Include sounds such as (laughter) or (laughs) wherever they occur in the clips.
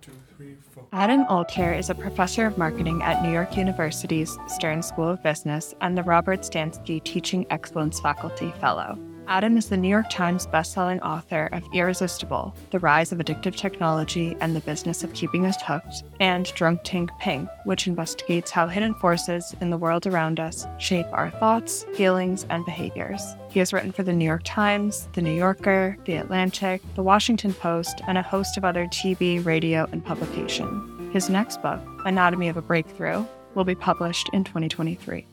two, three, four. Adam Alter is a professor of marketing at New York University's Stern School of Business and the Robert Stansky Teaching Excellence Faculty Fellow. Adam is the New York Times bestselling author of Irresistible The Rise of Addictive Technology and the Business of Keeping Us Hooked, and Drunk Tank Pink, which investigates how hidden forces in the world around us shape our thoughts, feelings, and behaviors. He has written for the New York Times, The New Yorker, The Atlantic, The Washington Post, and a host of other TV, radio, and publication. His next book, Anatomy of a Breakthrough, will be published in 2023.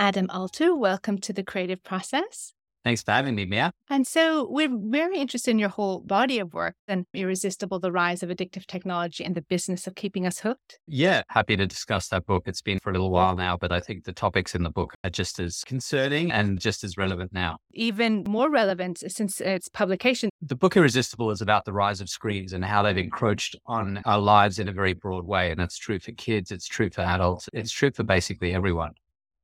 Adam Alter, welcome to the creative process. Thanks for having me, Mia. And so we're very interested in your whole body of work and Irresistible, the rise of addictive technology and the business of keeping us hooked. Yeah, happy to discuss that book. It's been for a little while now, but I think the topics in the book are just as concerning and just as relevant now. Even more relevant since its publication. The book Irresistible is about the rise of screens and how they've encroached on our lives in a very broad way. And that's true for kids, it's true for adults, it's true for basically everyone.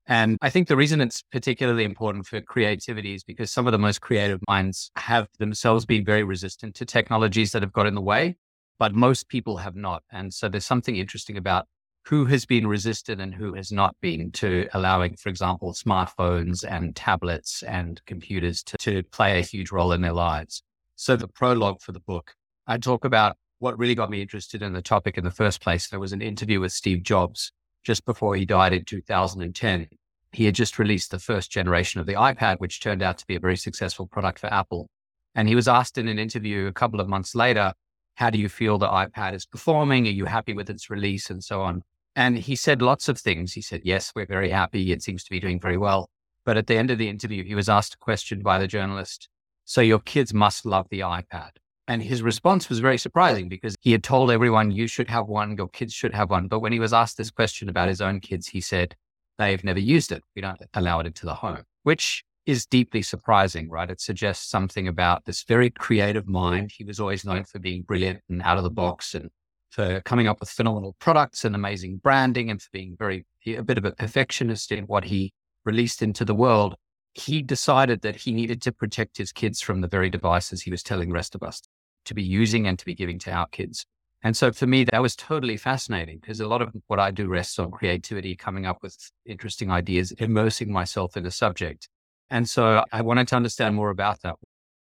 And I think the reason it's particularly important for creativity is because some of the most creative minds have themselves been very resistant to technologies that have got in the way, but most people have not. And so there's something interesting about who has been resistant and who has not been to allowing, for example, smartphones and tablets and computers to, to play a huge role in their lives. So the prologue for the book, I talk about what really got me interested in the topic in the first place. There was an interview with Steve Jobs just before he died in 2010. He had just released the first generation of the iPad, which turned out to be a very successful product for Apple. And he was asked in an interview a couple of months later, how do you feel the iPad is performing? Are you happy with its release and so on? And he said lots of things. He said, yes, we're very happy. It seems to be doing very well. But at the end of the interview, he was asked a question by the journalist. So your kids must love the iPad. And his response was very surprising because he had told everyone, you should have one, your kids should have one. But when he was asked this question about his own kids, he said, they've never used it. We don't allow it into the home, which is deeply surprising, right? It suggests something about this very creative mind. He was always known for being brilliant and out of the box and for coming up with phenomenal products and amazing branding and for being very, a bit of a perfectionist in what he released into the world. He decided that he needed to protect his kids from the very devices he was telling the rest of us to be using and to be giving to our kids. And so for me, that was totally fascinating because a lot of what I do rests on creativity, coming up with interesting ideas, immersing myself in a subject. And so I wanted to understand more about that.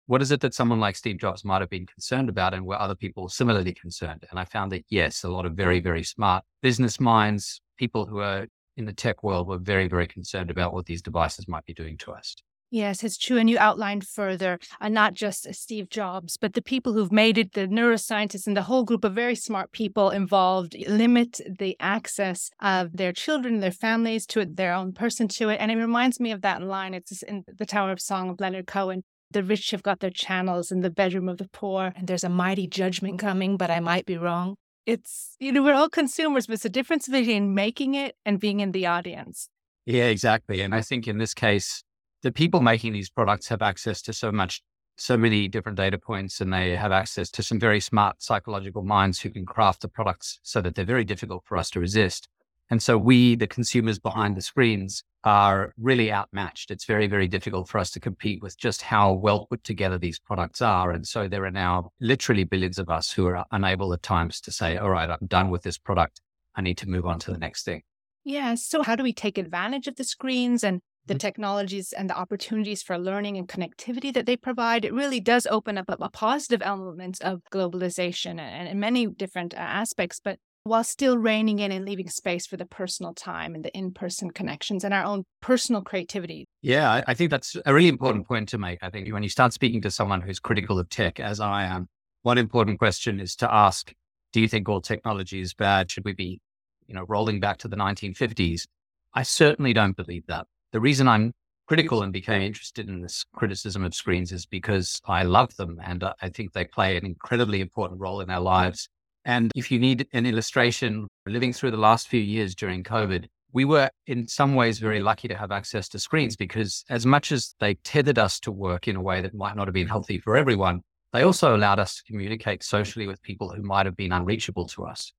What is it that someone like Steve Jobs might have been concerned about and were other people similarly concerned? And I found that yes, a lot of very, very smart business minds, people who are in the tech world were very, very concerned about what these devices might be doing to us. Yes, it's true. And you outlined further, uh, not just uh, Steve Jobs, but the people who've made it, the neuroscientists and the whole group of very smart people involved limit the access of their children, their families to it, their own person to it. And it reminds me of that line. It's in the Tower of Song of Leonard Cohen. The rich have got their channels in the bedroom of the poor, and there's a mighty judgment coming, but I might be wrong. It's, you know, we're all consumers, but it's the difference between making it and being in the audience. Yeah, exactly. And I think in this case, the people making these products have access to so much, so many different data points, and they have access to some very smart psychological minds who can craft the products so that they're very difficult for us to resist. And so we, the consumers behind the screens, are really outmatched. It's very, very difficult for us to compete with just how well put together these products are. And so there are now literally billions of us who are unable at times to say, all right, I'm done with this product. I need to move on to the next thing. Yeah. So, how do we take advantage of the screens and the mm-hmm. technologies and the opportunities for learning and connectivity that they provide, it really does open up a, positive element of globalization and, and many different uh, aspects, but while still reining in and leaving space for the personal time and the in person connections and our own personal creativity. Yeah, I think that's a really important point to make. I think when you start speaking to someone who's critical of tech, as I am, one important question is to ask Do you think all technology is bad? Should we be, you know, rolling back to the 1950s? I certainly don't believe that. The reason I'm critical and became interested in this criticism of screens is because I love them and uh, I think they play an incredibly important role in our lives. And if you need an illustration, living through the last few years during COVID, we were in some ways very lucky to have access to screens because as much as they tethered us to work in a way that might not have been healthy for everyone, they also allowed us to communicate socially with people who might have been unreachable to us.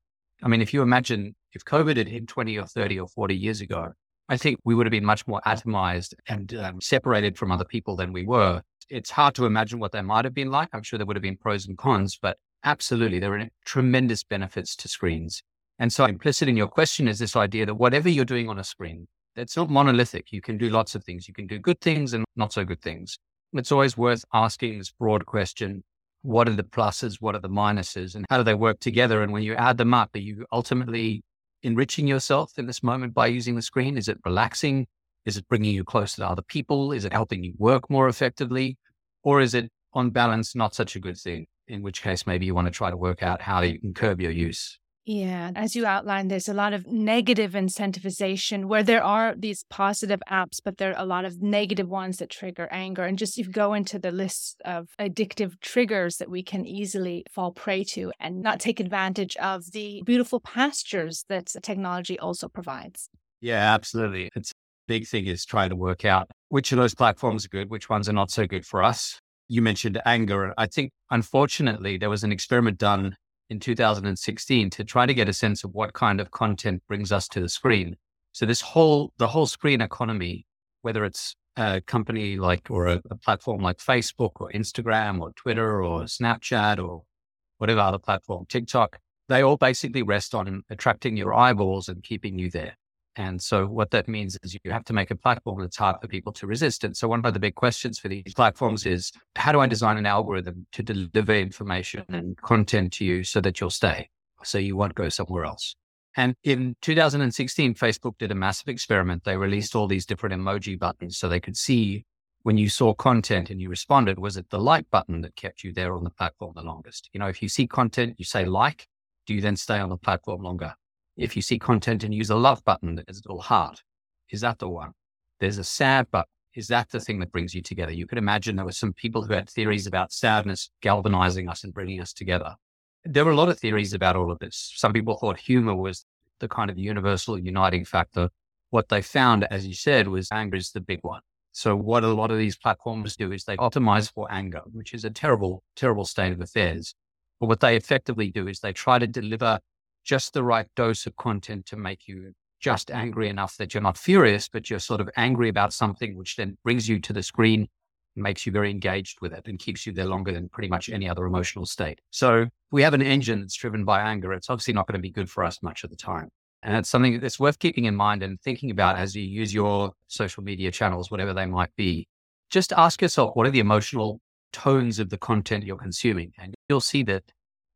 I mean, if you imagine if COVID had hit 20 or 30 or 40 years ago, I think we would have been much more atomized and um, separated from other people than we were. It's hard to imagine what they might have been like. I'm sure there would have been pros and cons, but Absolutely. There are tremendous benefits to screens. And so implicit in your question is this idea that whatever you're doing on a screen, it's not monolithic. You can do lots of things. You can do good things and not so good things. It's always worth asking this broad question. What are the pluses? What are the minuses? And how do they work together? And when you add them up, are you ultimately enriching yourself in this moment by using the screen? Is it relaxing? Is it bringing you closer to other people? Is it helping you work more effectively? Or is it on balance not such a good thing? In which case, maybe you want to try to work out how you can curb your use. Yeah, as you outlined, there's a lot of negative incentivization where there are these positive apps, but there are a lot of negative ones that trigger anger. And just if you go into the list of addictive triggers that we can easily fall prey to and not take advantage of the beautiful pastures that technology also provides. Yeah, absolutely. It's big thing is trying to work out which of those platforms are good, which ones are not so good for us. You mentioned anger. I think, unfortunately, there was an experiment done in 2016 to try to get a sense of what kind of content brings us to the screen. So this whole the whole screen economy, whether it's a company like or a, a platform like Facebook or Instagram or Twitter or Snapchat or whatever other platform, TikTok, they all basically rest on attracting your eyeballs and keeping you there. And so what that means is you have to make a platform that's hard for people to resist. And so one of the big questions for these platforms is how do I design an algorithm to deliver information and content to you so that you'll stay, so you won't go somewhere else? And in 2016, Facebook did a massive experiment. They released all these different emoji buttons so they could see when you saw content and you responded, was it the like button that kept you there on the platform the longest? You know, if you see content, you say like, do you then stay on the platform longer? If you see content and use a love button that is a little heart, is that the one? There's a sad button. Is that the thing that brings you together? You could imagine there were some people who had theories about sadness galvanizing us and bringing us together. There were a lot of theories about all of this. Some people thought humor was the kind of universal uniting factor. What they found, as you said, was anger is the big one. So what a lot of these platforms do is they optimize for anger, which is a terrible, terrible state of affairs. But what they effectively do is they try to deliver just the right dose of content to make you just angry enough that you're not furious, but you're sort of angry about something, which then brings you to the screen, makes you very engaged with it, and keeps you there longer than pretty much any other emotional state. So if we have an engine that's driven by anger. It's obviously not going to be good for us much of the time. And it's something that's worth keeping in mind and thinking about as you use your social media channels, whatever they might be. Just ask yourself, what are the emotional tones of the content you're consuming? And you'll see that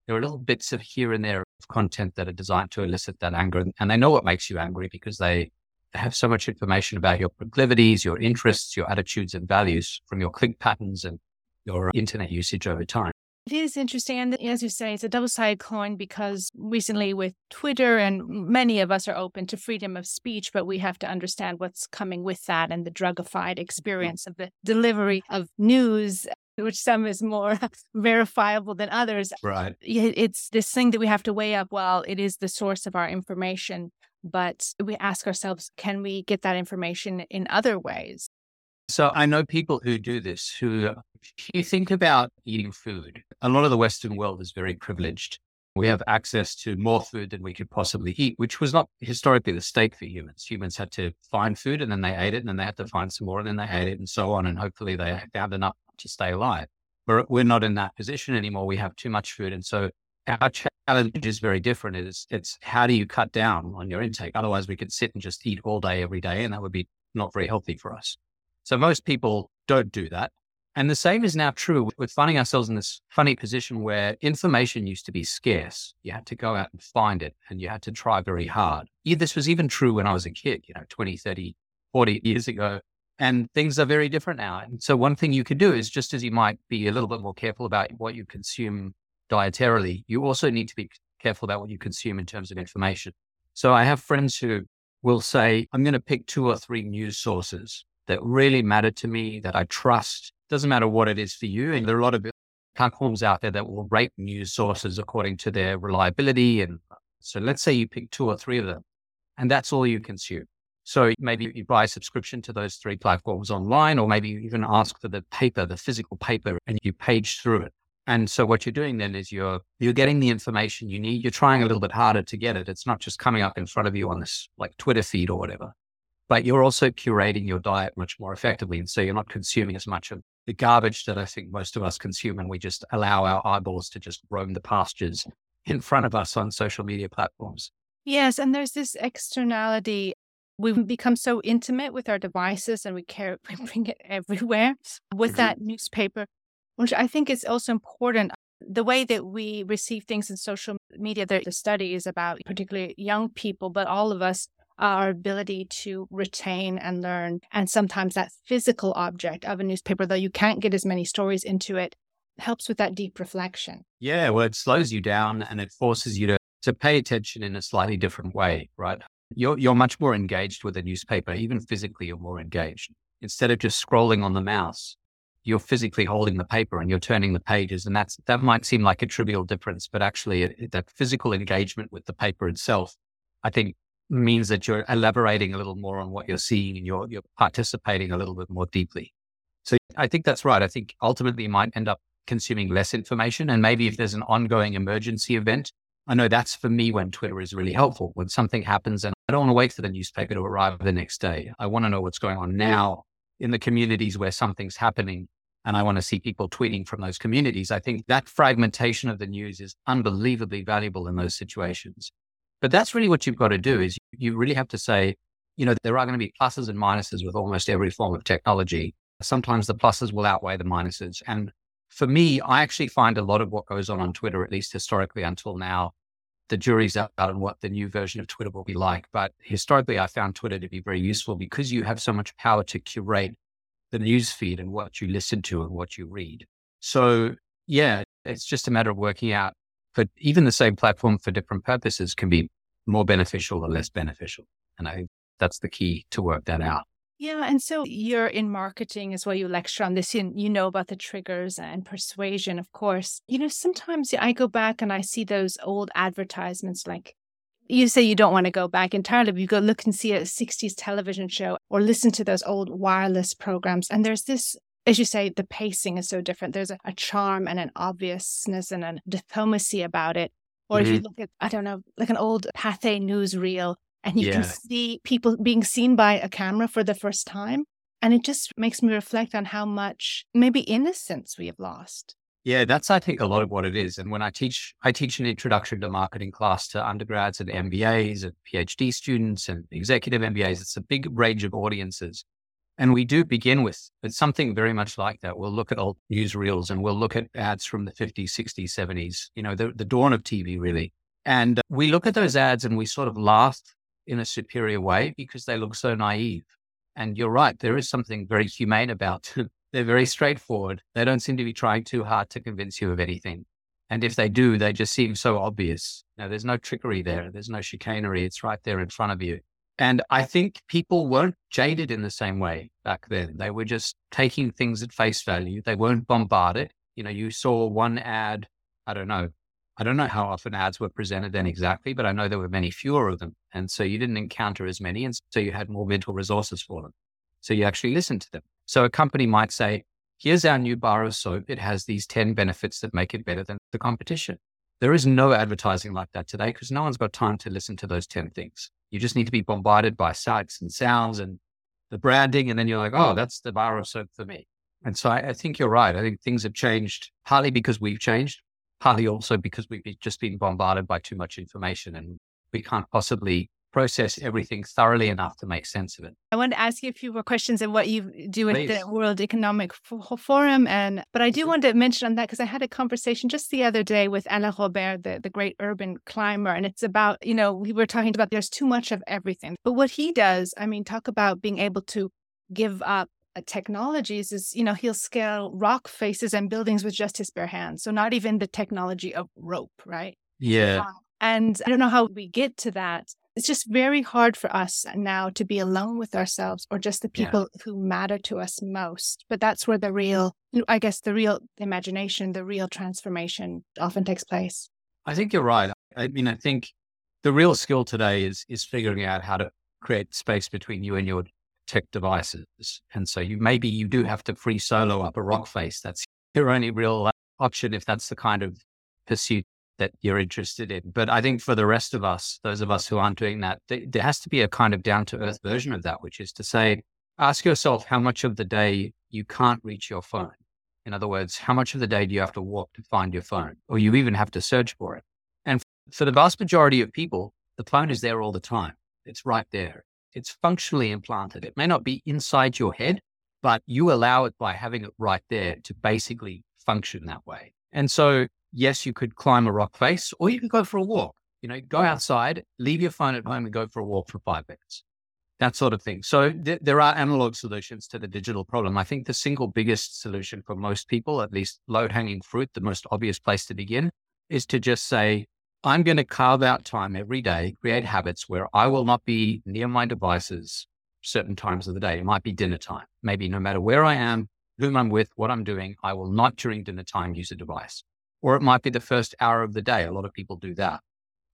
there are little bits of here and there of content that are designed to elicit that anger. And they know what makes you angry because they have so much information about your proclivities, your interests, your attitudes and values from your click patterns and your uh, internet usage over time. It is interesting. And as you say, it's a double sided coin because recently with Twitter, and many of us are open to freedom of speech, but we have to understand what's coming with that and the drugified mm. experience of the delivery of news which some is more (laughs) verifiable than others. Right. It's this thing that we have to weigh up. Well, it is the source of our information, but we ask ourselves, can we get that information in other ways? So I know people who do this who, if you think about eating food, a lot of the Western world is very privileged. We have access to more food than we could possibly eat, which was not historically the state for humans. Humans had to find food and then they ate it and then they had to find some more and then they ate it and so on. And hopefully they found enough to stay alive. We're, we're not in that position anymore. We have too much food. And so our challenge is very different. It's, it's how do you cut down on your intake? Otherwise, we could sit and just eat all day, every day, and that would be not very healthy for us. So most people don't do that. And the same is now true with finding ourselves in this funny position where information used to be scarce. You had to go out and find it and you had to try very hard. This was even true when I was a kid, you know, 20, 30, 40 years ago. And things are very different now. And so one thing you could do is just as you might be a little bit more careful about what you consume dietarily, you also need to be careful about what you consume in terms of information. So I have friends who will say, I'm going to pick two or three news sources that really matter to me, that I trust. Doesn't matter what it is for you. And there are a lot of platforms out there that will rate news sources according to their reliability. And so let's say you pick two or three of them and that's all you consume. So maybe you buy a subscription to those three platforms online, or maybe you even ask for the paper, the physical paper, and you page through it. And so what you're doing then is you're you're getting the information you need. You're trying a little bit harder to get it. It's not just coming up in front of you on this like Twitter feed or whatever. but you're also curating your diet much more effectively. And so you're not consuming as much of the garbage that I think most of us consume and we just allow our eyeballs to just roam the pastures in front of us on social media platforms. Yes. And there's this externality. We've become so intimate with our devices and we care, (laughs) we bring it everywhere with mm-hmm. that newspaper, which I think is also important. The way that we receive things in social media, the study is about particularly young people, but all of us our ability to retain and learn. And sometimes that physical object of a newspaper, though you can't get as many stories into it, helps with that deep reflection. Yeah, well, it slows you down and it forces you to, to pay attention in a slightly different way, right? You're, you're much more engaged with a newspaper, even physically, you're more engaged. Instead of just scrolling on the mouse, you're physically holding the paper and you're turning the pages. And that's, that might seem like a trivial difference, but actually, it, that physical engagement with the paper itself, I think means that you're elaborating a little more on what you're seeing and you're, you're participating a little bit more deeply. So I think that's right. I think ultimately you might end up consuming less information. And maybe if there's an ongoing emergency event, I know that's for me when Twitter is really helpful. When something happens and I don't want to wait for the newspaper to arrive the next day. I want to know what's going on now in the communities where something's happening. And I want to see people tweeting from those communities. I think that fragmentation of the news is unbelievably valuable in those situations. But that's really what you've got to do is you really have to say, you know, there are going to be pluses and minuses with almost every form of technology. Sometimes the pluses will outweigh the minuses. And for me, I actually find a lot of what goes on on Twitter, at least historically until now, the jury's out on what the new version of Twitter will be like. But historically, I found Twitter to be very useful because you have so much power to curate the news feed and what you listen to and what you read. So yeah, it's just a matter of working out but even the same platform for different purposes can be more beneficial or less beneficial. And I think that's the key to work that out. Yeah. And so you're in marketing as well. You lecture on this. You, you know about the triggers and persuasion, of course. You know, sometimes I go back and I see those old advertisements like you say you don't want to go back entirely, but you go look and see a 60s television show or listen to those old wireless programs. And there's this as you say, the pacing is so different. There's a, a charm and an obviousness and a diplomacy about it. Or mm-hmm. if you mm-hmm. look at, I don't know, like an old Pathé newsreel, and you yeah. can see people being seen by a camera for the first time. And it just makes me reflect on how much maybe innocence we have lost. Yeah, that's I think a lot of what it is. And when I teach, I teach an introduction to marketing class to undergrads and MBAs and PhD students and executive MBAs. It's a big range of audiences. And we do begin with it's something very much like that. We'll look at old newsreels and we'll look at ads from the 50s, 60s, 70s, you know, the, the dawn of TV, really. And we look at those ads and we sort of laugh in a superior way because they look so naive. And you're right, there is something very humane about them. (laughs) They're very straightforward. They don't seem to be trying too hard to convince you of anything. And if they do, they just seem so obvious. Now, there's no trickery there. There's no chicanery. It's right there in front of you. And I think people weren't jaded in the same way back then. They were just taking things at face value. They weren't bombarded. You know, you saw one ad, I don't know. I don't know how often ads were presented then exactly, but I know there were many fewer of them. And so you didn't encounter as many. And so you had more mental resources for them. So you actually listened to them. So a company might say, here's our new bar of soap. It has these 10 benefits that make it better than the competition. There is no advertising like that today because no one's got time to listen to those 10 things. You just need to be bombarded by sights and sounds and the branding. And then you're like, oh, that's the bar of soap for me. And so I, I think you're right. I think things have changed partly because we've changed, partly also because we've just been bombarded by too much information and we can't possibly process everything thoroughly enough to make sense of it. I want to ask you a few more questions on what you do with the World Economic Forum, and but I do mm-hmm. want to mention on that because I had a conversation just the other day with Alain Robert, the, the great urban climber, and it's about you know we were talking about there's too much of everything, but what he does, I mean, talk about being able to give up Uh, technologies is you know he'll scale rock faces and buildings with just his bare hands so not even the technology of rope right yeah uh, and i don't know how we get to that it's just very hard for us now to be alone with ourselves or just the people yeah. who matter to us most. But that's where the real, I guess, the real imagination, the real transformation often takes place. I think you're right. I mean, I think the real skill today is is figuring out how to create space between you and your tech devices. And so you maybe you do have to free solo up a rock face. That's your only real uh, option if that's the kind of pursuit that you're interested in. But I think for the rest of us, those of us who aren't doing that, th- there has to be a kind of down to earth version of that, which is to say, ask yourself how much of the day you can't reach your phone. In other words, how much of the day do you have to walk to find your phone, or you even have to search for it? And for the vast majority of people, the phone is there all the time. It's right there. It's functionally implanted. It may not be inside your head, but you allow it by having it right there to basically function that way. And so, yes, you could climb a rock face or you could go for a walk. You know, go outside, leave your phone at home and go for a walk for five minutes. That sort of thing. So th- there are analog solutions to the digital problem. I think the single biggest solution for most people, at least low hanging fruit, the most obvious place to begin is to just say, I'm going to carve out time every day, create habits where I will not be near my devices certain times of the day. It might be dinner time. Maybe no matter where I am, whom I'm with, what I'm doing, I will not during dinner time use a device. Or it might be the first hour of the day. A lot of people do that.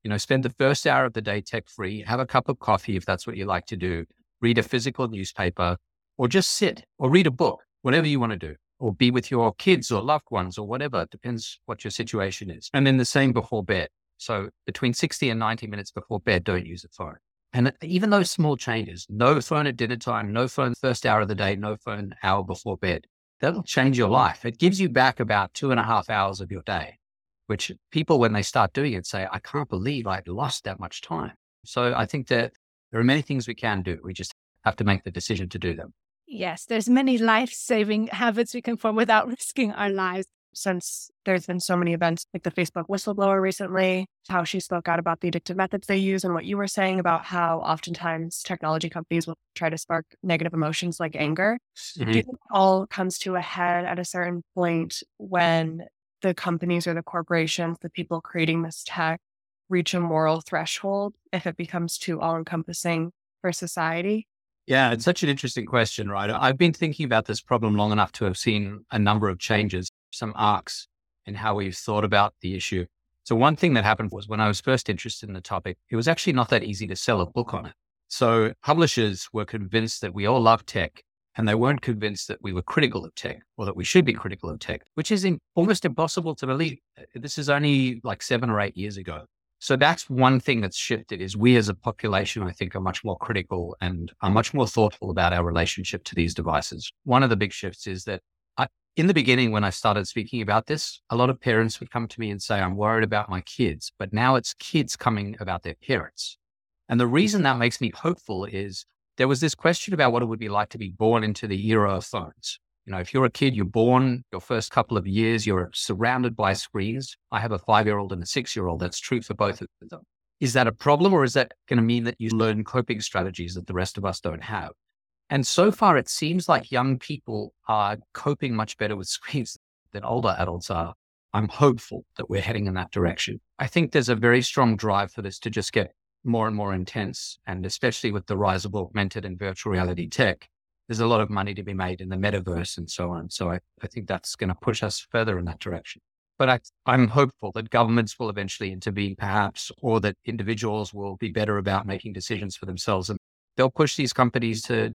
You know, spend the first hour of the day tech free, have a cup of coffee if that's what you like to do, read a physical newspaper, or just sit or read a book, whatever you want to do, or be with your kids or loved ones or whatever. It depends what your situation is. And then the same before bed. So between 60 and 90 minutes before bed, don't use a phone. And uh, even those small changes, no phone at dinner time, no phone first hour of the day, no phone hour before bed, that'll change your life. It gives you back about two and a half hours of your day, which people, when they start doing it, say, I can't believe I've lost that much time. So I think that there are many things we can do. We just have to make the decision to do them. Yes, there's many life-saving habits we can form without (laughs) risking our lives since there's been so many events like the Facebook whistleblower recently, how she spoke out about the addictive methods they use, and what you were saying about how oftentimes technology companies will try to spark negative emotions like anger. Mm-hmm. Do you think it all comes to a head at a certain point when the companies or the corporations, the people creating this tech, reach a moral threshold if it becomes too all encompassing for society? Yeah, it's such an interesting question, right? I've been thinking about this problem long enough to have seen a number of changes some arcs in how we've thought about the issue. So one thing that happened was when I was first interested in the topic, it was actually not that easy to sell a book on it. So publishers were convinced that we all love tech and they weren't convinced that we were critical of tech or that we should be critical of tech, which is in, almost impossible to believe. Uh, this is only like seven or eight years ago. So that's one thing that's shifted is we as a population, I think, are much more critical and are much more thoughtful about our relationship to these devices. One of the big shifts is that in the beginning, when I started speaking about this, a lot of parents would come to me and say, I'm worried about my kids. But now it's kids coming about their parents. And the reason that makes me hopeful is there was this question about what it would be like to be born into the era of phones. You know, if you're a kid, you're born, your first couple of years, you're surrounded by screens. I have a five year old and a six year old. That's true for both of them. Is that a problem or is that going to mean that you learn coping strategies that the rest of us don't have? And so far, it seems like young people are coping much better with (laughs) screens than older adults are. I'm hopeful that we're heading in that direction. I think there's a very strong drive for this to just get more and more intense. And especially with the rise of augmented and virtual reality tech, there's a lot of money to be made in the metaverse and so on. So I, I think that's going to push us further in that direction. But I, I'm hopeful that governments will eventually intervene, perhaps, or that individuals will be better about making decisions for themselves. And they'll push these companies to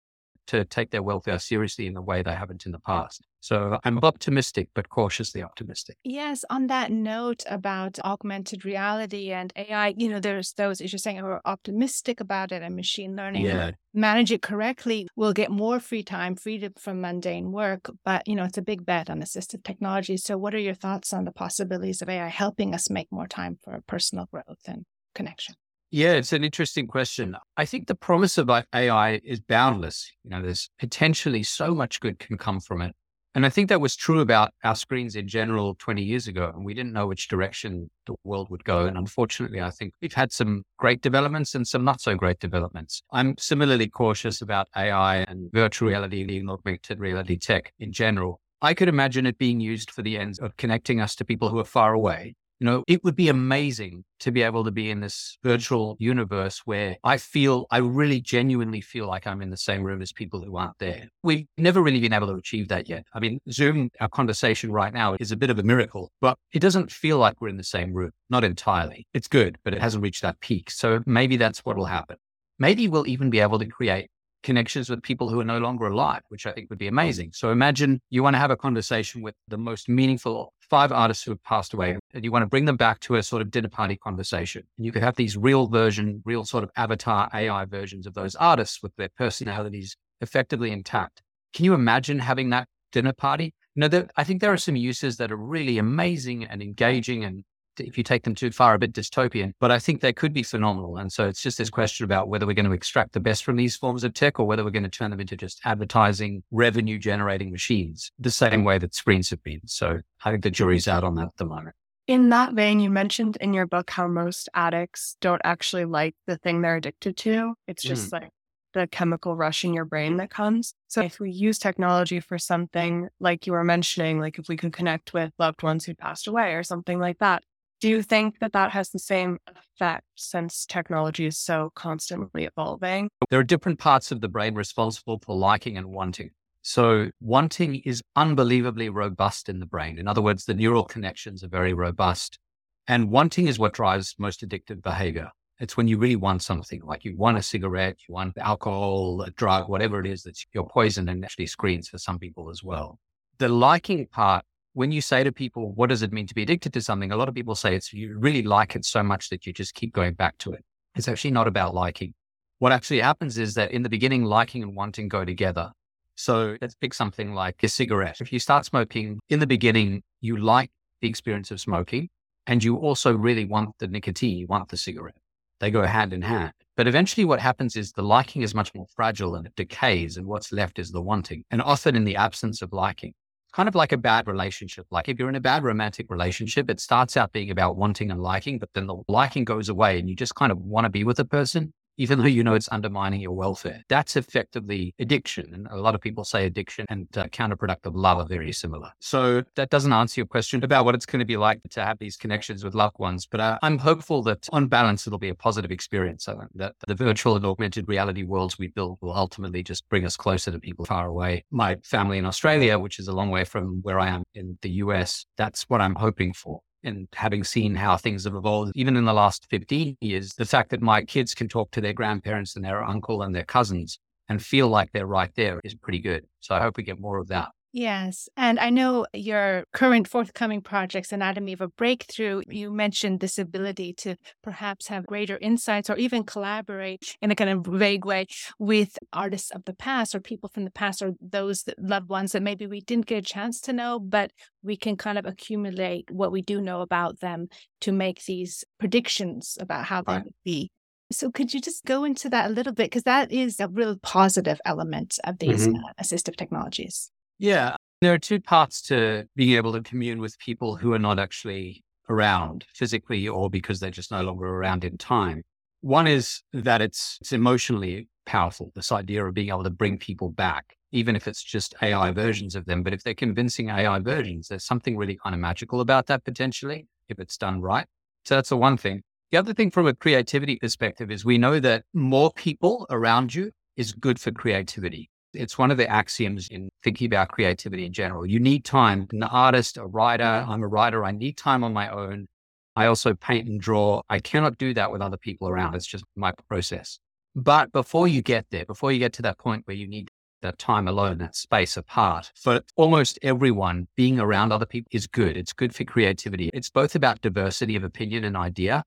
to take their welfare seriously in the way they haven't in the past. So I'm optimistic, but cautiously optimistic. Yes. On that note about augmented reality and AI, you know, there's those, as you're saying, who are optimistic about it and machine learning. Yeah. Manage it correctly, we'll get more free time, freedom from mundane work. But, you know, it's a big bet on assistive technology. So, what are your thoughts on the possibilities of AI helping us make more time for personal growth and connection? Yeah, it's an interesting question. I think the promise of AI is boundless. You know, there's potentially so much good can come from it. And I think that was true about our screens in general 20 years ago. And we didn't know which direction the world would go. And unfortunately, I think we've had some great developments and some not so great developments. I'm similarly cautious about AI and virtual reality and augmented reality tech in general. I could imagine it being used for the ends of connecting us to people who are far away you know, it would be amazing to be able to be in this virtual universe where I feel, I really genuinely feel like I'm in the same room as people who aren't there. We've never really been able to achieve that yet. I mean, Zoom, our conversation right now is a bit of a miracle, but it doesn't feel like we're in the same room. Not entirely. It's good, but it hasn't reached that peak. So maybe that's what will happen. Maybe we'll even be able to create connections with people who are no longer alive, which I think would be amazing. So imagine you want to have a conversation with the most meaningful five artists who have passed away and you want to bring them back to a sort of dinner party conversation. And you could have these real version, real sort of avatar AI versions of those artists with their personalities effectively intact. Can you imagine having that dinner party? You know, there, I think there are some uses that are really amazing and engaging and if you take them too far, a bit dystopian, but I think they could be phenomenal. And so it's just this question about whether we're going to extract the best from these forms of tech or whether we're going to turn them into just advertising, revenue generating machines, the same way that screens have been. So I think the jury's out on that at the moment. In that vein, you mentioned in your book how most addicts don't actually like the thing they're addicted to. It's just mm. like the chemical rush in your brain that comes. So if we use technology for something like you were mentioning, like if we could connect with loved ones who passed away or something like that, do you think that that has the same effect since technology is so constantly evolving? There are different parts of the brain responsible for liking and wanting. So, wanting is unbelievably robust in the brain. In other words, the neural connections are very robust. And wanting is what drives most addictive behavior. It's when you really want something, like you want a cigarette, you want alcohol, a drug, whatever it is that's your poison and actually screens for some people as well. The liking part when you say to people, what does it mean to be addicted to something? A lot of people say it's you really like it so much that you just keep going back to it. It's actually not about liking. What actually happens is that in the beginning, liking and wanting go together. So let's pick something like a cigarette. If you start smoking in the beginning, you like the experience of smoking and you also really want the nicotine, you want the cigarette. They go hand in hand. But eventually what happens is the liking is much more fragile and it decays and what's left is the wanting. And often in the absence of liking, kind of like a bad relationship. Like if you're in a bad romantic relationship, it starts out being about wanting and liking, but then the liking goes away and you just kind of want to be with the person even though you know it's undermining your welfare. That's effectively addiction. And a lot of people say addiction and uh, counterproductive love are very similar. So that doesn't answer your question about what it's going to be like to have these connections with loved ones. But uh, I'm hopeful that on balance, it'll be a positive experience. So that the virtual and augmented reality worlds we build will ultimately just bring us closer to people far away. My family in Australia, which is a long way from where I am in the US, that's what I'm hoping for and having seen how things have evolved, even in the last 15 years, the fact that my kids can talk to their grandparents and their uncle and their cousins and feel like they're right there is pretty good. So I hope we get more of that. Yes. And I know your current forthcoming projects, Anatomy of a Breakthrough, you mentioned this ability to perhaps have greater insights or even collaborate in a kind of vague way with artists of the past or people from the past or those loved ones that maybe we didn't get a chance to know, but we can kind of accumulate what we do know about them to make these predictions about how they would be. So, could you just go into that a little bit? Because that is a real positive element of these mm-hmm. uh, assistive technologies. Yeah. There are two parts to being able to commune with people who are not actually around physically or because they're just no longer around in time. One is that it's, it's emotionally powerful, this idea of being able to bring people back, even if it's just AI versions of them. But if they're convincing AI versions, there's something really kind of magical about that potentially, if it's done right. So that's the one thing. The other thing from a creativity perspective is we know that more people around you is good for creativity. It's one of the axioms in thinking about creativity in general. You need time. An artist, a writer, mm-hmm. I'm a writer. I need time on my own. I also paint and draw. I cannot do that with other people around. It's just my process. But before you get there, before you get to that point where you need that time alone, that space apart, for almost everyone, being around other people is good. It's good for creativity. It's both about diversity of opinion and idea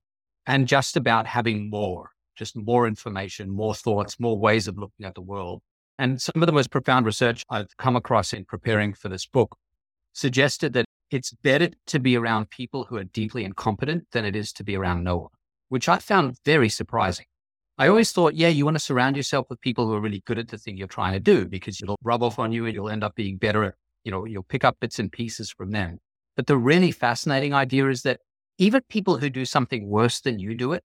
and just about having more, just more information, more thoughts, more ways of looking at the world. And some of the most profound research I've come across in preparing for this book suggested that it's better to be around people who are deeply incompetent than it is to be around no one, which I found very surprising. I always thought, yeah, you want to surround yourself with people who are really good at the thing you're trying to do because it'll rub off on you and you'll end up being better at, you know, you'll pick up bits and pieces from them. But the really fascinating idea is that even people who do something worse than you do it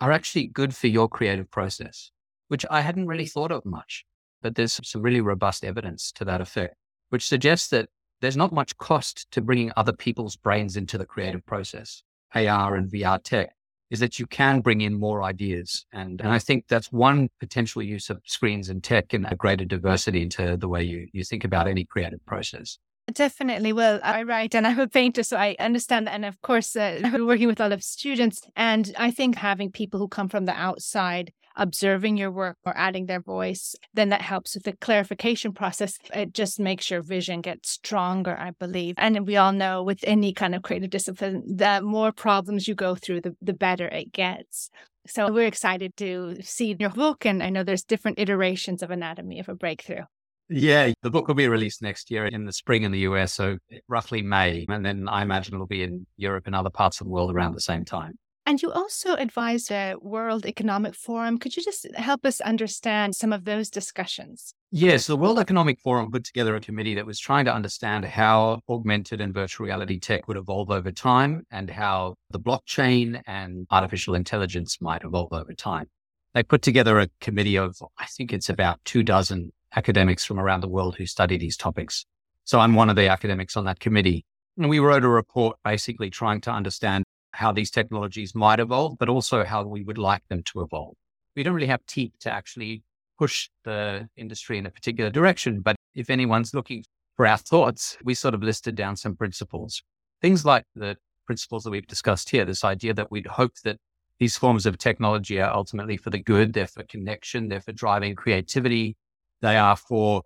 are actually good for your creative process, which I hadn't really thought of much but there's some really robust evidence to that effect, which suggests that there's not much cost to bringing other people's brains into the creative process. AR and VR tech is that you can bring in more ideas. And, and I think that's one potential use of screens and tech and a greater diversity into the way you, you think about any creative process. Definitely. Well, I write and I'm a painter, so I understand that. And of course, uh, (laughs) we're working with a lot of students. And I think having people who come from the outside observing your work or adding their voice, then that helps with the clarification process. It just makes your vision get stronger, I believe. And we all know with any kind of creative discipline, the more problems you go through, the, the better it gets. So we're excited to see your book. And I know there's different iterations of Anatomy of a Breakthrough. Yeah, the book will be released next year in the spring in the US, so roughly May. And then I imagine it'll be in Europe and other parts of the world around the same time. And you also advise the World Economic Forum. Could you just help us understand some of those discussions? Yes, the World Economic Forum put together a committee that was trying to understand how augmented and virtual reality tech would evolve over time and how the blockchain and artificial intelligence might evolve over time. They put together a committee of, I think it's about two dozen academics from around the world who study these topics. So I'm one of the academics on that committee. And we wrote a report basically trying to understand how these technologies might evolve, but also how we would like them to evolve. We don't really have teeth to actually push the industry in a particular direction, but if anyone's looking for our thoughts, we sort of listed down some principles. Things like the principles that we've discussed here, this idea that we'd hope that these forms of technology are ultimately for the good, they're for connection, they're for driving creativity, they are for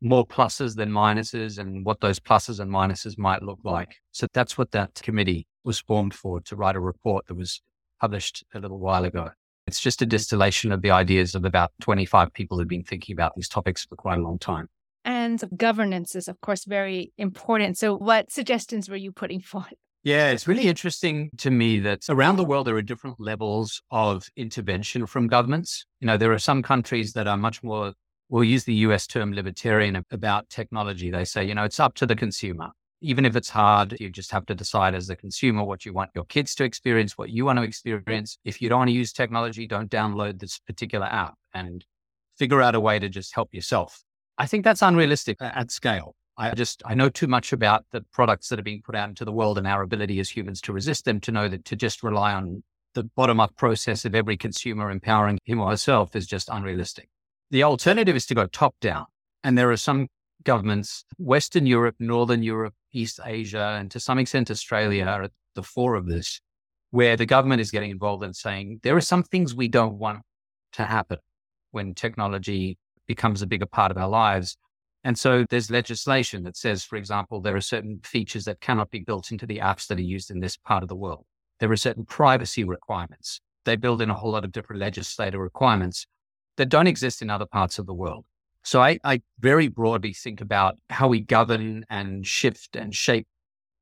more pluses than minuses and what those pluses and minuses might look like. So that's what that committee was formed for to write a report that was published a little while ago. It's just a distillation of the ideas of about 25 people who've been thinking about these topics for quite a long time. And governance is, of course, very important. So, what suggestions were you putting (laughs) forth? Yeah, it's really interesting to me that around the world, there are different levels of intervention from governments. You know, there are some countries that are much more, we'll use the US term libertarian about technology. They say, you know, it's up to the consumer even if it's hard, you just have to decide as the consumer what you want your kids to experience, what you want to experience. If you don't want to use technology, don't download this particular app and figure out a way to just help yourself. I think that's unrealistic at scale. I just, I know too much about the products that are being put out into the world and our ability as humans to resist them to know that to just rely on the bottom up process of every consumer empowering him or herself is just unrealistic. The alternative is to go top down. And there are some governments, Western Europe, Northern Europe, East Asia, and to some extent Australia are at the fore of this, where the government is getting involved and saying there are some things we don't want to happen when technology becomes a bigger part of our lives. And so there's legislation that says, for example, there are certain features that cannot be built into the apps that are used in this part of the world. There are certain privacy requirements. They build in a whole lot of different legislative requirements that don't exist in other parts of the world. So I, I very broadly think about how we govern and shift and shape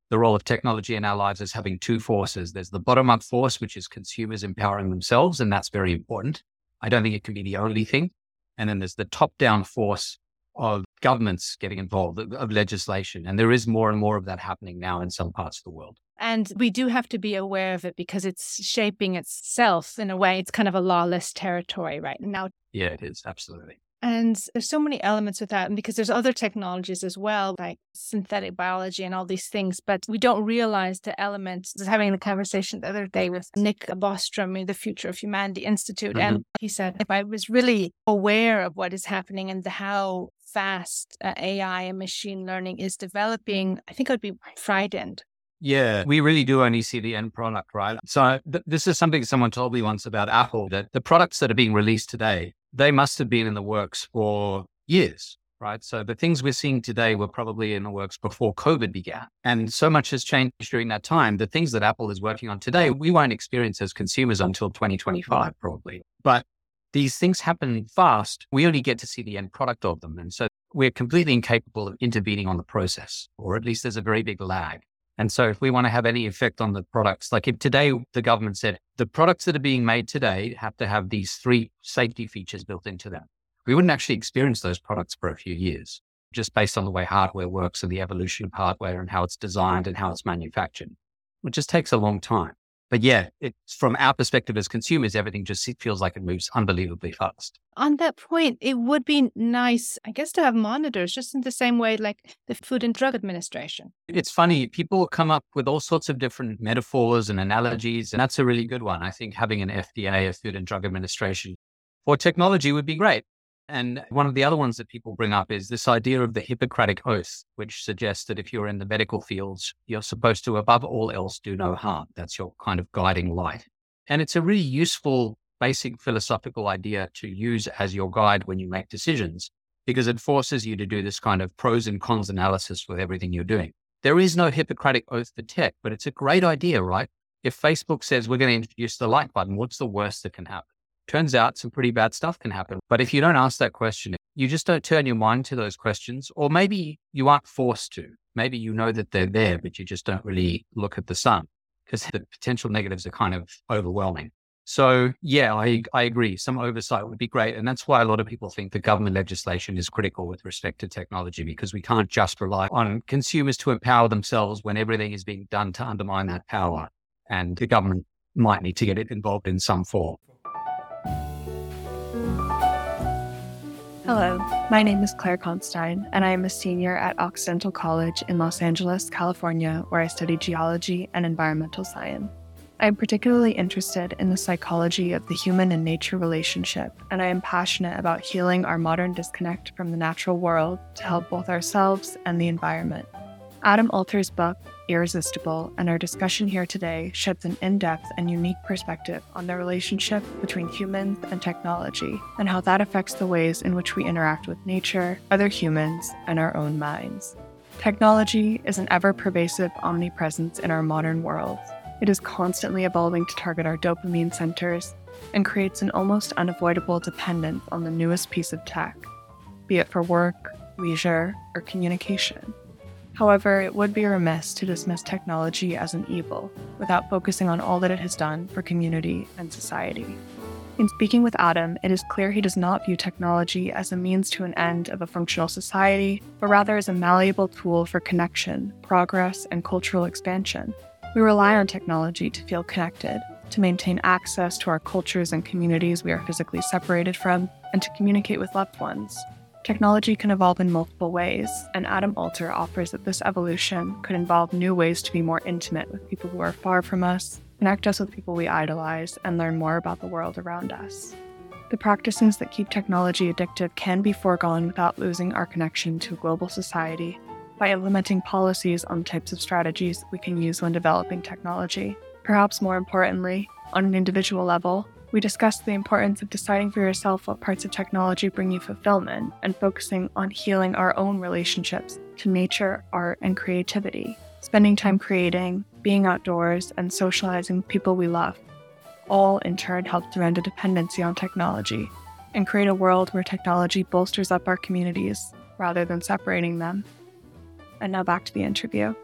the role of technology in our lives as having two forces. There's the bottom up force, which is consumers empowering themselves, and that's very important. I don't think it can be the only thing. And then there's the top down force of governments getting involved, of legislation. And there is more and more of that happening now in some parts of the world. And we do have to be aware of it because it's shaping itself in a way. It's kind of a lawless territory right now. Yeah, it is. Absolutely. And there's so many elements with that. And because there's other technologies as well, like synthetic biology and all these things, but we don't realize the elements. I was having a conversation the other day with Nick Bostrom in the Future of Humanity Institute. Mm-hmm. And he said, if I was really aware of what is happening and the, how fast uh, AI and machine learning is developing, I think I'd be frightened. Yeah, we really do only see the end product, right? So th- this is something someone told me once about Apple that the products that are being released today they must have been in the works for years, right? So the things we're seeing today were probably in the works before COVID began. And so much has changed during that time. The things that Apple is working on today, we won't experience as consumers until 2025, probably. But these things happen fast. We only get to see the end product of them. And so we're completely incapable of intervening on the process, or at least there's a very big lag. And so if we want to have any effect on the products, like if today the government said the products that are being made today have to have these three safety features built into them, we wouldn't actually experience those products for a few years, just based on the way hardware works and the evolution of hardware and how it's designed and how it's manufactured. It just takes a long time. But yeah, it's from our perspective as consumers, everything just feels like it moves unbelievably fast. On that point, it would be nice, I guess, to have monitors just in the same way like the Food and Drug Administration. It's funny, people come up with all sorts of different metaphors and analogies, and that's a really good one. I think having an FDA, a Food and Drug Administration, for technology would be great. And one of the other ones that people bring up is this idea of the Hippocratic Oath, which suggests that if you're in the medical fields, you're supposed to, above all else, do no harm. That's your kind of guiding light. And it's a really useful basic philosophical idea to use as your guide when you make decisions because it forces you to do this kind of pros and cons analysis with everything you're doing. There is no Hippocratic oath for tech, but it's a great idea, right? If Facebook says we're going to introduce the like button, what's the worst that can happen? Turns out some pretty bad stuff can happen. But if you don't ask that question, you just don't turn your mind to those questions, or maybe you aren't forced to. Maybe you know that they're there, but you just don't really look at the sun because the potential negatives are kind of overwhelming. So yeah, I, I agree. Some oversight would be great. And that's why a lot of people think the government legislation is critical with respect to technology, because we can't just rely on consumers to empower themselves when everything is being done to undermine that power. And the government might need to get it involved in some form. Hello, my name is Claire Constein, and I am a senior at Occidental College in Los Angeles, California, where I study geology and environmental science. I am particularly interested in the psychology of the human and nature relationship, and I am passionate about healing our modern disconnect from the natural world to help both ourselves and the environment. Adam Alter's book, Irresistible, and our discussion here today sheds an in depth and unique perspective on the relationship between humans and technology and how that affects the ways in which we interact with nature, other humans, and our own minds. Technology is an ever pervasive omnipresence in our modern world, it is constantly evolving to target our dopamine centers and creates an almost unavoidable dependence on the newest piece of tech, be it for work, leisure, or communication. However, it would be remiss to dismiss technology as an evil without focusing on all that it has done for community and society. In speaking with Adam, it is clear he does not view technology as a means to an end of a functional society, but rather as a malleable tool for connection, progress, and cultural expansion. We rely on technology to feel connected, to maintain access to our cultures and communities we are physically separated from, and to communicate with loved ones. Technology can evolve in multiple ways, and Adam Alter offers that this evolution could involve new ways to be more intimate with people who are far from us, connect us with people we idolize, and learn more about the world around us. The practices that keep technology addictive can be foregone without losing our connection to global society by implementing policies on the types of strategies we can use when developing technology. Perhaps more importantly, on an individual level, we discussed the importance of deciding for yourself what parts of technology bring you fulfillment and focusing on healing our own relationships to nature, art, and creativity, spending time creating, being outdoors, and socializing with people we love. All in turn help to end a dependency on technology and create a world where technology bolsters up our communities rather than separating them. And now back to the interview.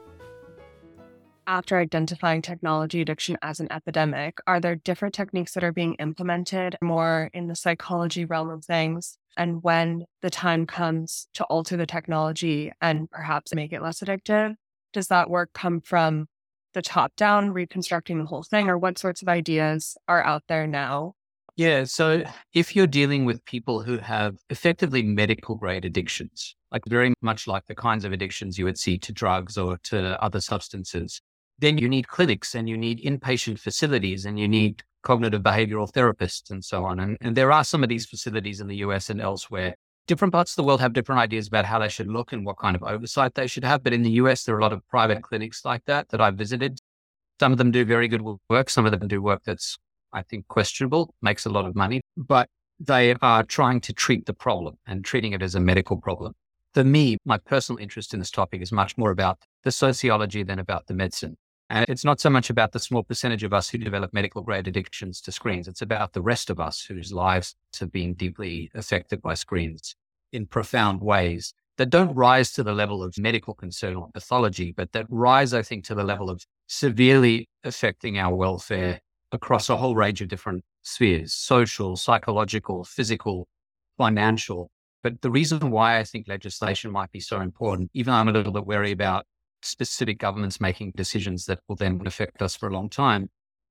After identifying technology addiction as an epidemic, are there different techniques that are being implemented more in the psychology realm of things? And when the time comes to alter the technology and perhaps make it less addictive, does that work come from the top down, reconstructing the whole thing, or what sorts of ideas are out there now yeah. So if you're dealing with people who have effectively medical grade addictions, like very much like the kinds of addictions you would see to drugs or to other substances, then you need clinics and you need inpatient facilities and you need cognitive behavioral therapists and so on. And, and there are some of these facilities in the US and elsewhere. Different parts of the world have different ideas about how they should look and what kind of oversight they should have. But in the US, there are a lot of private clinics like that that I've visited. Some of them do very good work. Some of them do work that's I think, questionable, makes a lot of money, but they are trying to treat the problem and treating it as a medical problem. For me, my personal interest in this topic is much more about the sociology than about the medicine. And it's not so much about the small percentage of us who develop medical grade addictions to screens. It's about the rest of us whose lives have been deeply affected by screens in profound ways that don't rise to the level of medical concern or pathology, but that rise, I think, to the level of severely affecting our welfare across a whole range of different spheres social, psychological, physical, financial. But the reason why I think legislation might be so important, even though I'm a little bit wary about specific governments making decisions that will then affect us for a long time,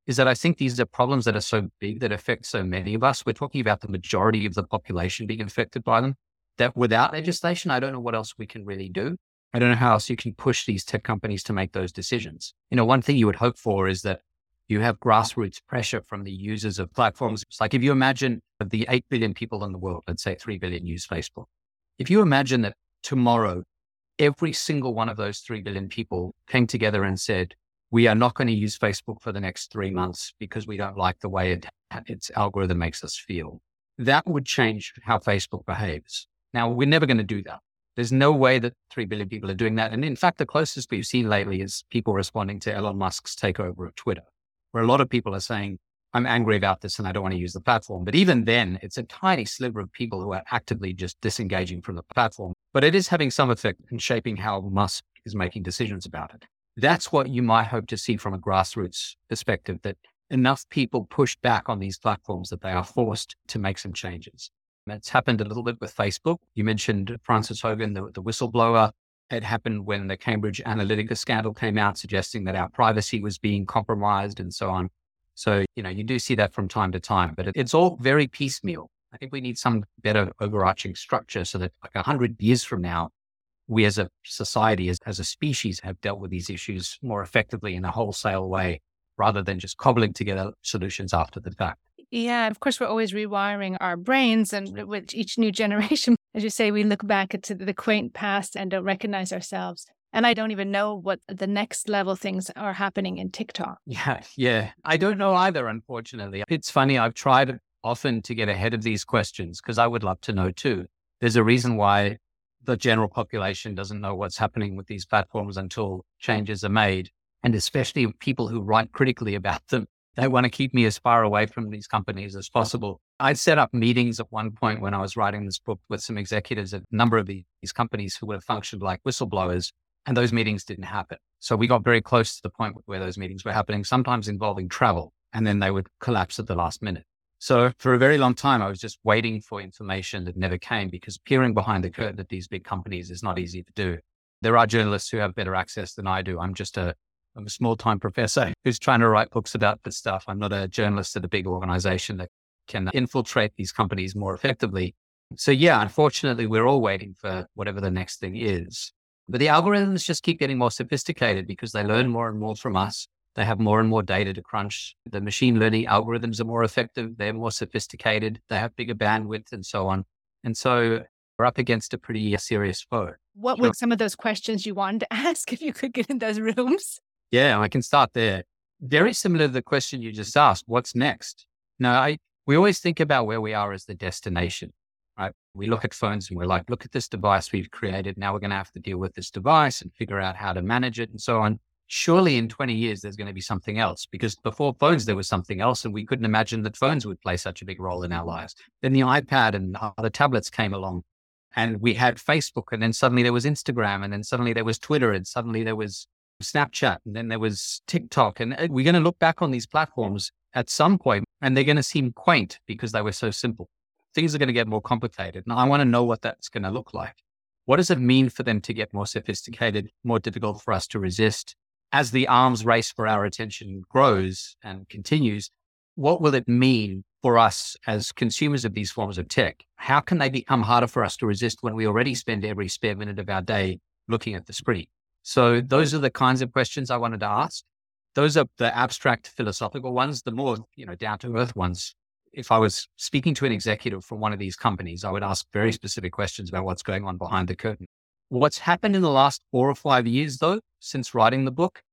is that I think these are problems that are so big that affect so many of us. We're talking about the majority of the population being affected by them. That without legislation, I don't know what else we can really do. I don't know how else you can push these tech companies to make those decisions. You know, one thing you would hope for is that you have grassroots pressure from the users of platforms. It's like if you imagine the 8 billion people in the world, let's say 3 billion use Facebook. If you imagine that tomorrow, every single one of those 3 billion people came together and said, we are not going to use Facebook for the next three months because we don't like the way it its algorithm makes us feel. That would change how Facebook behaves. Now, we're never going to do that. There's no way that 3 billion people are doing that. And in fact, the closest we've seen lately is people responding to Elon Musk's takeover of Twitter, where a lot of people are saying, I'm angry about this and I don't want to use the platform. But even then, it's a tiny sliver of people who are actively just disengaging from the platform. But it is having some effect in shaping how Musk is making decisions about it. That's what you might hope to see from a grassroots perspective that enough people push back on these platforms that they are forced to make some changes. It's happened a little bit with Facebook. You mentioned Frances Haugen, the, the whistleblower. It happened when the Cambridge Analytica scandal came out, suggesting that our privacy was being compromised and so on. So, you know, you do see that from time to time, but it's all very piecemeal. I think we need some better overarching structure so that like a hundred years from now, we as a society, as, as a species have dealt with these issues more effectively in a wholesale way rather than just cobbling together solutions after the fact. Yeah, of course, we're always rewiring our brains. And with each new generation, (laughs) as you say, we look back at the quaint past and don't recognize ourselves. And I don't even know what the next level things are happening in TikTok. Yeah, yeah. I don't know either, unfortunately. It's funny. I've tried often to get ahead of these questions because I would love to know too. There's a reason why the general population doesn't know what's happening with these platforms until changes are made. And especially people who write critically about them they want to keep me as far away from these companies as possible. I set up meetings at one point when I was writing this book with some executives at a number of these companies who would have functioned like whistleblowers, and those meetings didn't happen. So we got very close to the point where those meetings were happening, sometimes involving travel, and then they would collapse at the last minute. So for a very long time, I was just waiting for information that never came because peering behind the curtain at these big companies is not easy to do. There are journalists who have better access than I do. I'm just a I'm a small time professor who's trying to write books about this stuff. I'm not a journalist at a big organization that can infiltrate these companies more effectively. So, yeah, unfortunately, we're all waiting for whatever the next thing is. But the algorithms just keep getting more sophisticated because they learn more and more from us. They have more and more data to crunch. The machine learning algorithms are more effective. They're more sophisticated. They have bigger bandwidth and so on. And so we're up against a pretty uh, serious foe. What were some of those questions you wanted to (laughs) ask if you could get in those rooms? Yeah, I can start there. Very similar to the question you just asked. What's next? Now, I we always think about where we are as the destination, right? We look at phones and we're like, look at this device we've created. Now we're going to have to deal with this device and figure out how to manage it and so on. Surely in 20 years, there's going to be something else because before phones, there was something else and we couldn't imagine that phones would play such a big role in our lives. Then the iPad and other tablets came along and we had Facebook and then suddenly there was Instagram and then suddenly there was Twitter and suddenly there was Snapchat, and then there was TikTok. And uh, we're going to look back on these platforms at some point and they're going to seem quaint because they were so simple. Things are going to get more complicated. And I want to know what that's going to look like. What does it mean for them to get more sophisticated, more difficult for us to resist? As the arms race for our attention grows and continues, what will it mean for us as consumers of these forms of tech? How can they become harder for us to resist when we already spend every spare minute of our day looking at the screen? So those are the kinds of questions I wanted to ask. Those are the abstract philosophical ones, the more, you know, down to earth ones. If I was speaking to an executive from one of these companies, I would ask very specific questions about what's going on behind the curtain. What's happened in the last four or five years, though, since writing the book,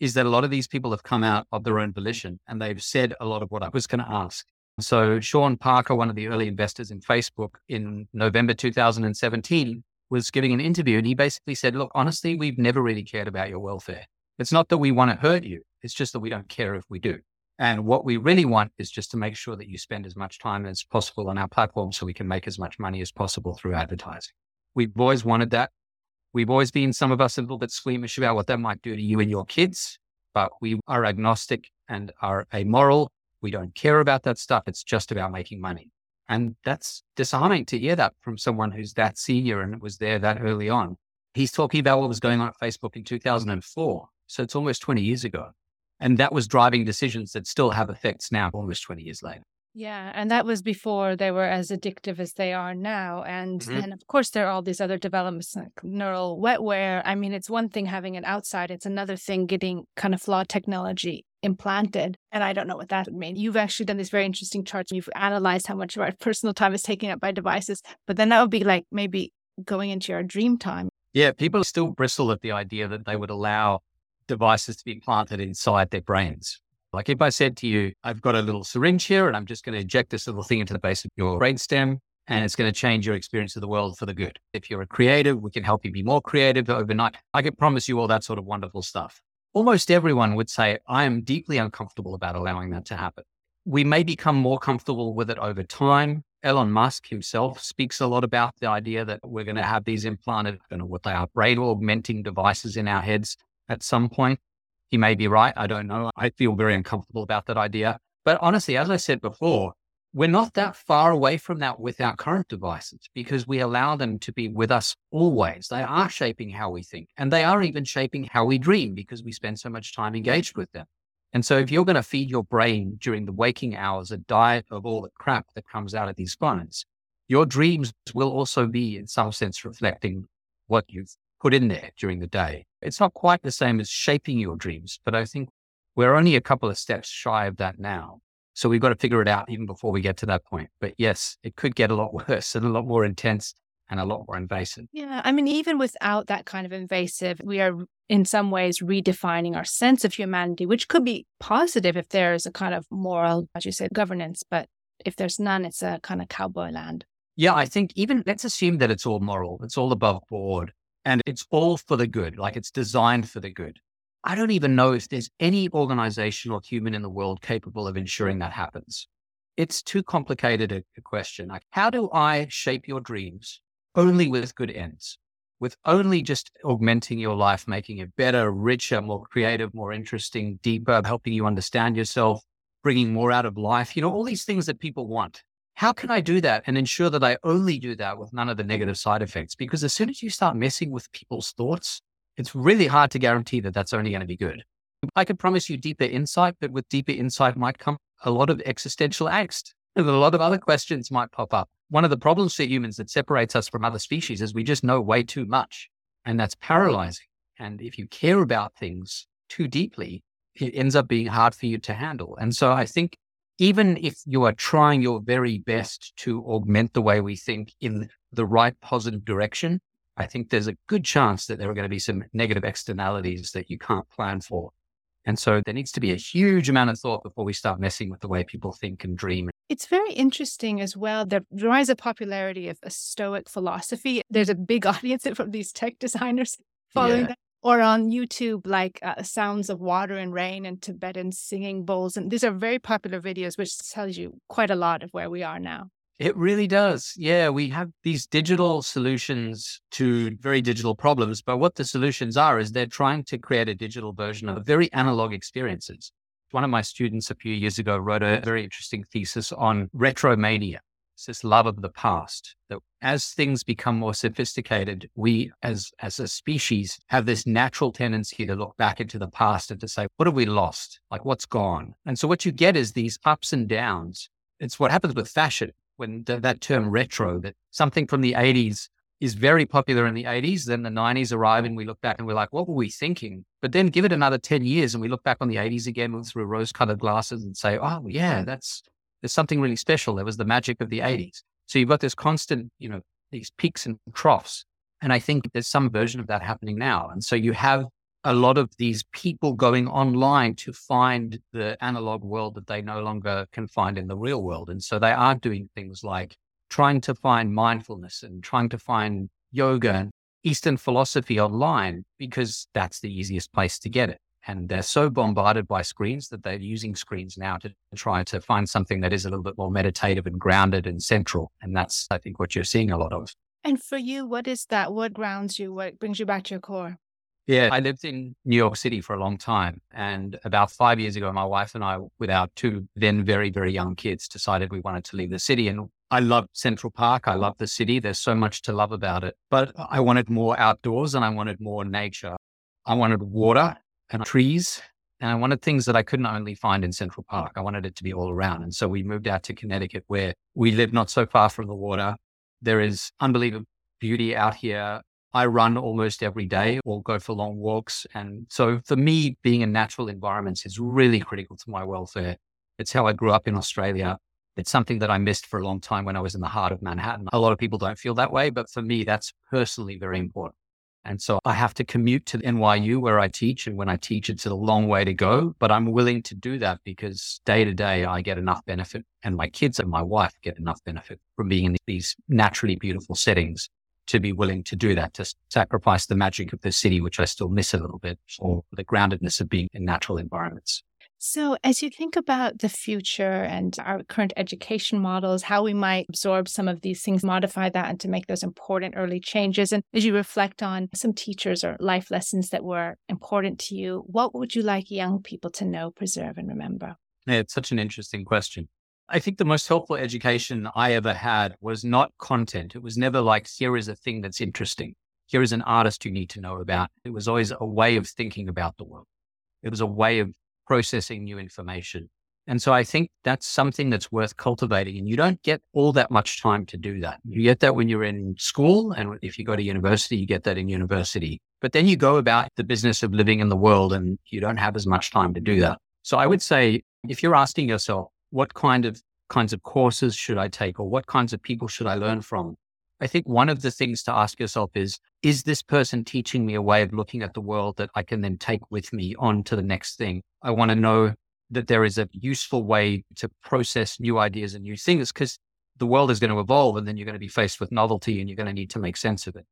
is that a lot of these people have come out of their own volition and they've said a lot of what I was going to ask. So Sean Parker, one of the early investors in Facebook in November 2017, was giving an interview and he basically said, Look, honestly, we've never really cared about your welfare. It's not that we want to hurt you, it's just that we don't care if we do. And what we really want is just to make sure that you spend as much time as possible on our platform so we can make as much money as possible through advertising. We've always wanted that. We've always been, some of us, a little bit squeamish about what that might do to you and your kids, but we are agnostic and are amoral. We don't care about that stuff. It's just about making money. And that's disarming to hear that from someone who's that senior and was there that early on. He's talking about what was going on at Facebook in 2004. So it's almost 20 years ago. And that was driving decisions that still have effects now, almost 20 years later. Yeah, and that was before they were as addictive as they are now. And mm-hmm. then, of course, there are all these other developments like neural wetware. I mean, it's one thing having it outside, it's another thing getting kind of flawed technology implanted. And I don't know what that would mean. You've actually done these very interesting charts. You've analyzed how much of our (laughs) personal time is taken up by devices. But then that would be like maybe going into your dream time. Yeah, people still bristle at the idea that they would allow devices to be planted inside their brains. Like if I said to you, I've got a little syringe here and I'm just going to inject this little thing into the base of your brainstem and it's going to change your experience of the world for the good. If you're a creative, we can help you be more creative overnight. I can promise you all that sort of wonderful stuff. Almost everyone would say, I am deeply uncomfortable about allowing that to happen. We may become more comfortable with it over time. Elon Musk himself speaks a lot about the idea that we're going to have these implanted, I don't know what they are, brain augmenting devices in our heads at some point. He may be right. I don't know. I feel very uncomfortable about that idea. But honestly, as I said before, we're not that far away from that with our current devices because we allow them to be with us always. They are shaping how we think and they are even shaping how we dream because we spend so much time engaged with them. And so if you're going to feed your brain during the waking hours a diet of all the crap that comes out of these phones, your dreams will also be in some sense reflecting what you've put in there during the day. It's not quite the same as shaping your dreams, but I think we're only a couple of steps shy of that now. So we've got to figure it out even before we get to that point. But yes, it could get a lot (laughs) worse and a lot more intense and a lot more invasive. Yeah. I mean, even without that kind of invasive, we are in some ways redefining our sense of humanity, which could be positive if there is a kind of moral, as you said, governance. But if there's none, it's a kind of cowboy land. Yeah, I think even let's assume that it's all moral, it's all above board and it's all for the good, like it's designed for the good. I don't even know if there's any organization or human in the world capable of ensuring that happens. It's too complicated a, a question. Like, how do I shape your dreams only with good ends? With only just augmenting your life, making it better, richer, more creative, more interesting, deeper, helping you understand yourself, bringing more out of life, you know, all these things that people want. How can I do that and ensure that I only do that with none of the negative side effects? Because as soon as you start messing with people's thoughts, it's really hard to guarantee that that's only going to be good. I could promise you deeper insight, but with deeper insight might come a lot of existential angst and a lot of other questions might pop up. One of the problems for humans that separates us from other species is we just know way too much and that's paralyzing. And if you care about things too deeply, it ends up being hard for you to handle. And so I think even if you are trying your very best to augment the way we think in the right positive direction, I think there's a good chance that there are going to be some negative externalities that you can't plan for. And so there needs to be a huge amount of thought before we start messing with the way people think and dream. It's very interesting as well the rise of popularity of a Stoic philosophy. There's a big (laughs) audience from these tech designers following yeah. that or on YouTube, like uh, sounds of water and rain and Tibetan singing bowls. And these are very popular videos, which tells you quite a lot of where we are now. It really does. Yeah, we have these digital solutions to very digital problems, but what the solutions are is they're trying to create a digital version of very analog experiences. One of my students a few years ago wrote a very interesting thesis on retromania. It's this love of the past that as things become more sophisticated, we as, as a species have this natural tendency to look back into the past and to say, what have we lost? Like what's gone? And so what you get is these ups and downs. It's what happens with fashion when th- that term retro, that something from the 80s is very popular in the 80s. Then the 90s arrive and we look back and we're like, what were we thinking? But then give it another 10 years and we look back on the 80s again through rose colored glasses and say, oh, yeah, that's there's something really special. There was the magic of the 80s. So you've got this constant, you know, these peaks and troughs. And I think there's some version of that happening now. And so you have a lot of these people going online to find the analog world that they no longer can find in the real world. And so they are doing things like trying to find mindfulness and trying to find yoga and Eastern philosophy online because that's the easiest place to get it. And they're so bombarded by screens that they're using screens now to try to find something that is a little bit more meditative and grounded and central. And that's, I think, what you're seeing a lot of. And for you, what is that? What grounds you? What brings you back to your core? Yeah, I lived in New York City for a long time. And about five years ago, my wife and I, with our two then very, very young kids, decided we wanted to leave the city. And I love Central Park. I love the city. There's so much to love about it. But I wanted more outdoors and I wanted more nature. I wanted water and trees. And I wanted things that I couldn't only find in Central Park. I wanted it to be all around. And so we moved out to Connecticut, where we live not so far from the water. There is unbelievable beauty out here. I run almost every day or go for long walks. And so for me, being in natural environments is really critical to my welfare. It's how I grew up in Australia. It's something that I missed for a long time when I was in the heart of Manhattan. A lot of people don't feel that way, but for me, that's personally very important. And so I have to commute to NYU where I teach. And when I teach, it's a long way to go, but I'm willing to do that because day to day, I get enough benefit and my kids and my wife get enough benefit from being in these naturally beautiful settings to be willing to do that, to sacrifice the magic of the city, which I still miss a little bit, for the groundedness of being in natural environments. So, as you think about the future and our current education models, how we might absorb some of these things, modify that, and to make those important early changes, and as you reflect on some teachers or life lessons that were important to you, what would you like young people to know, preserve, and remember? Yeah, it's such an interesting question. I think the most helpful education I ever had was not content. It was never like, here is a thing that's interesting. Here is an artist you need to know about. It was always a way of thinking about the world. It was a way of processing new information. And so I think that's something that's worth cultivating. And you don't get all that much time to do that. You get that when you're in school. And if you go to university, you get that in university. But then you go about the business of living in the world and you don't have as much time to do that. So I would say if you're asking yourself, what kind of kinds of courses should I take or what kinds of people should I learn from? I think one of the things to ask yourself is, is this person teaching me a way of looking at the world that I can then take with me on to the next thing? I want to know that there is a useful way to process new ideas and new things because the world is going to evolve and then you're going to be faced with novelty and you're going to need to make sense of it.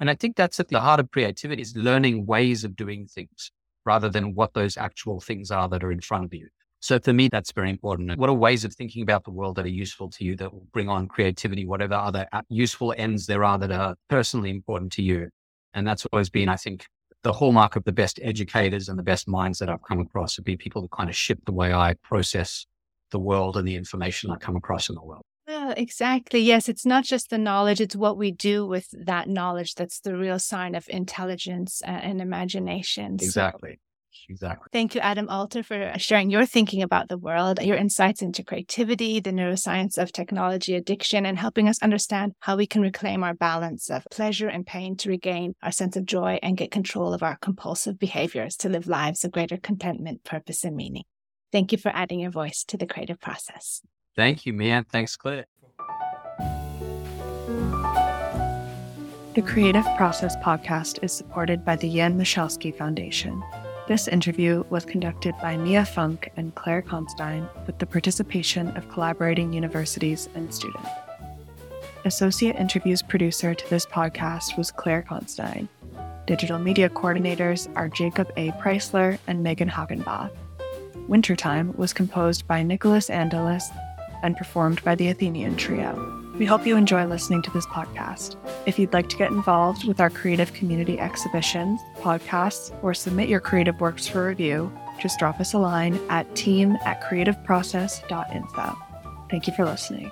And I think that's at the heart of creativity is learning ways of doing things rather than what those actual things are that are in front of you. So for me, that's very important. What are ways of thinking about the world that are useful to you that will bring on creativity, whatever other uh, useful ends there are that are personally important to you? And that's always been, I think, the hallmark of the best educators and the best minds that I've come across would be people that kind of shift the way I process the world and the information I come across in the world. Yeah, exactly. Yes, it's not just the knowledge, it's what we do with that knowledge that's the real sign of intelligence and imagination. Exactly. Exactly. Thank you, Adam Alter, for sharing your thinking about the world, your insights into creativity, the neuroscience of technology addiction, and helping us understand how we can reclaim our balance of pleasure and pain to regain our sense of joy and get control of our compulsive behaviors to live lives of greater contentment, purpose, and meaning. Thank you for adding your voice to the creative process. Thank you, Mia. Thanks, Claire. The Creative Process podcast is supported by the Jan Michalski Foundation. This interview was conducted by Mia Funk and Claire Constein with the participation of collaborating universities and students. Associate interviews producer to this podcast was Claire Constein. Digital media coordinators are Jacob A. Preisler and Megan Hagenbath. Wintertime was composed by Nicholas Angelis and performed by the Athenian Trio. We hope you enjoy listening to this podcast. If you'd like to get involved with our creative community exhibitions, podcasts, or submit your creative works for review, just drop us a line at team at creativeprocess.info. Thank you for listening.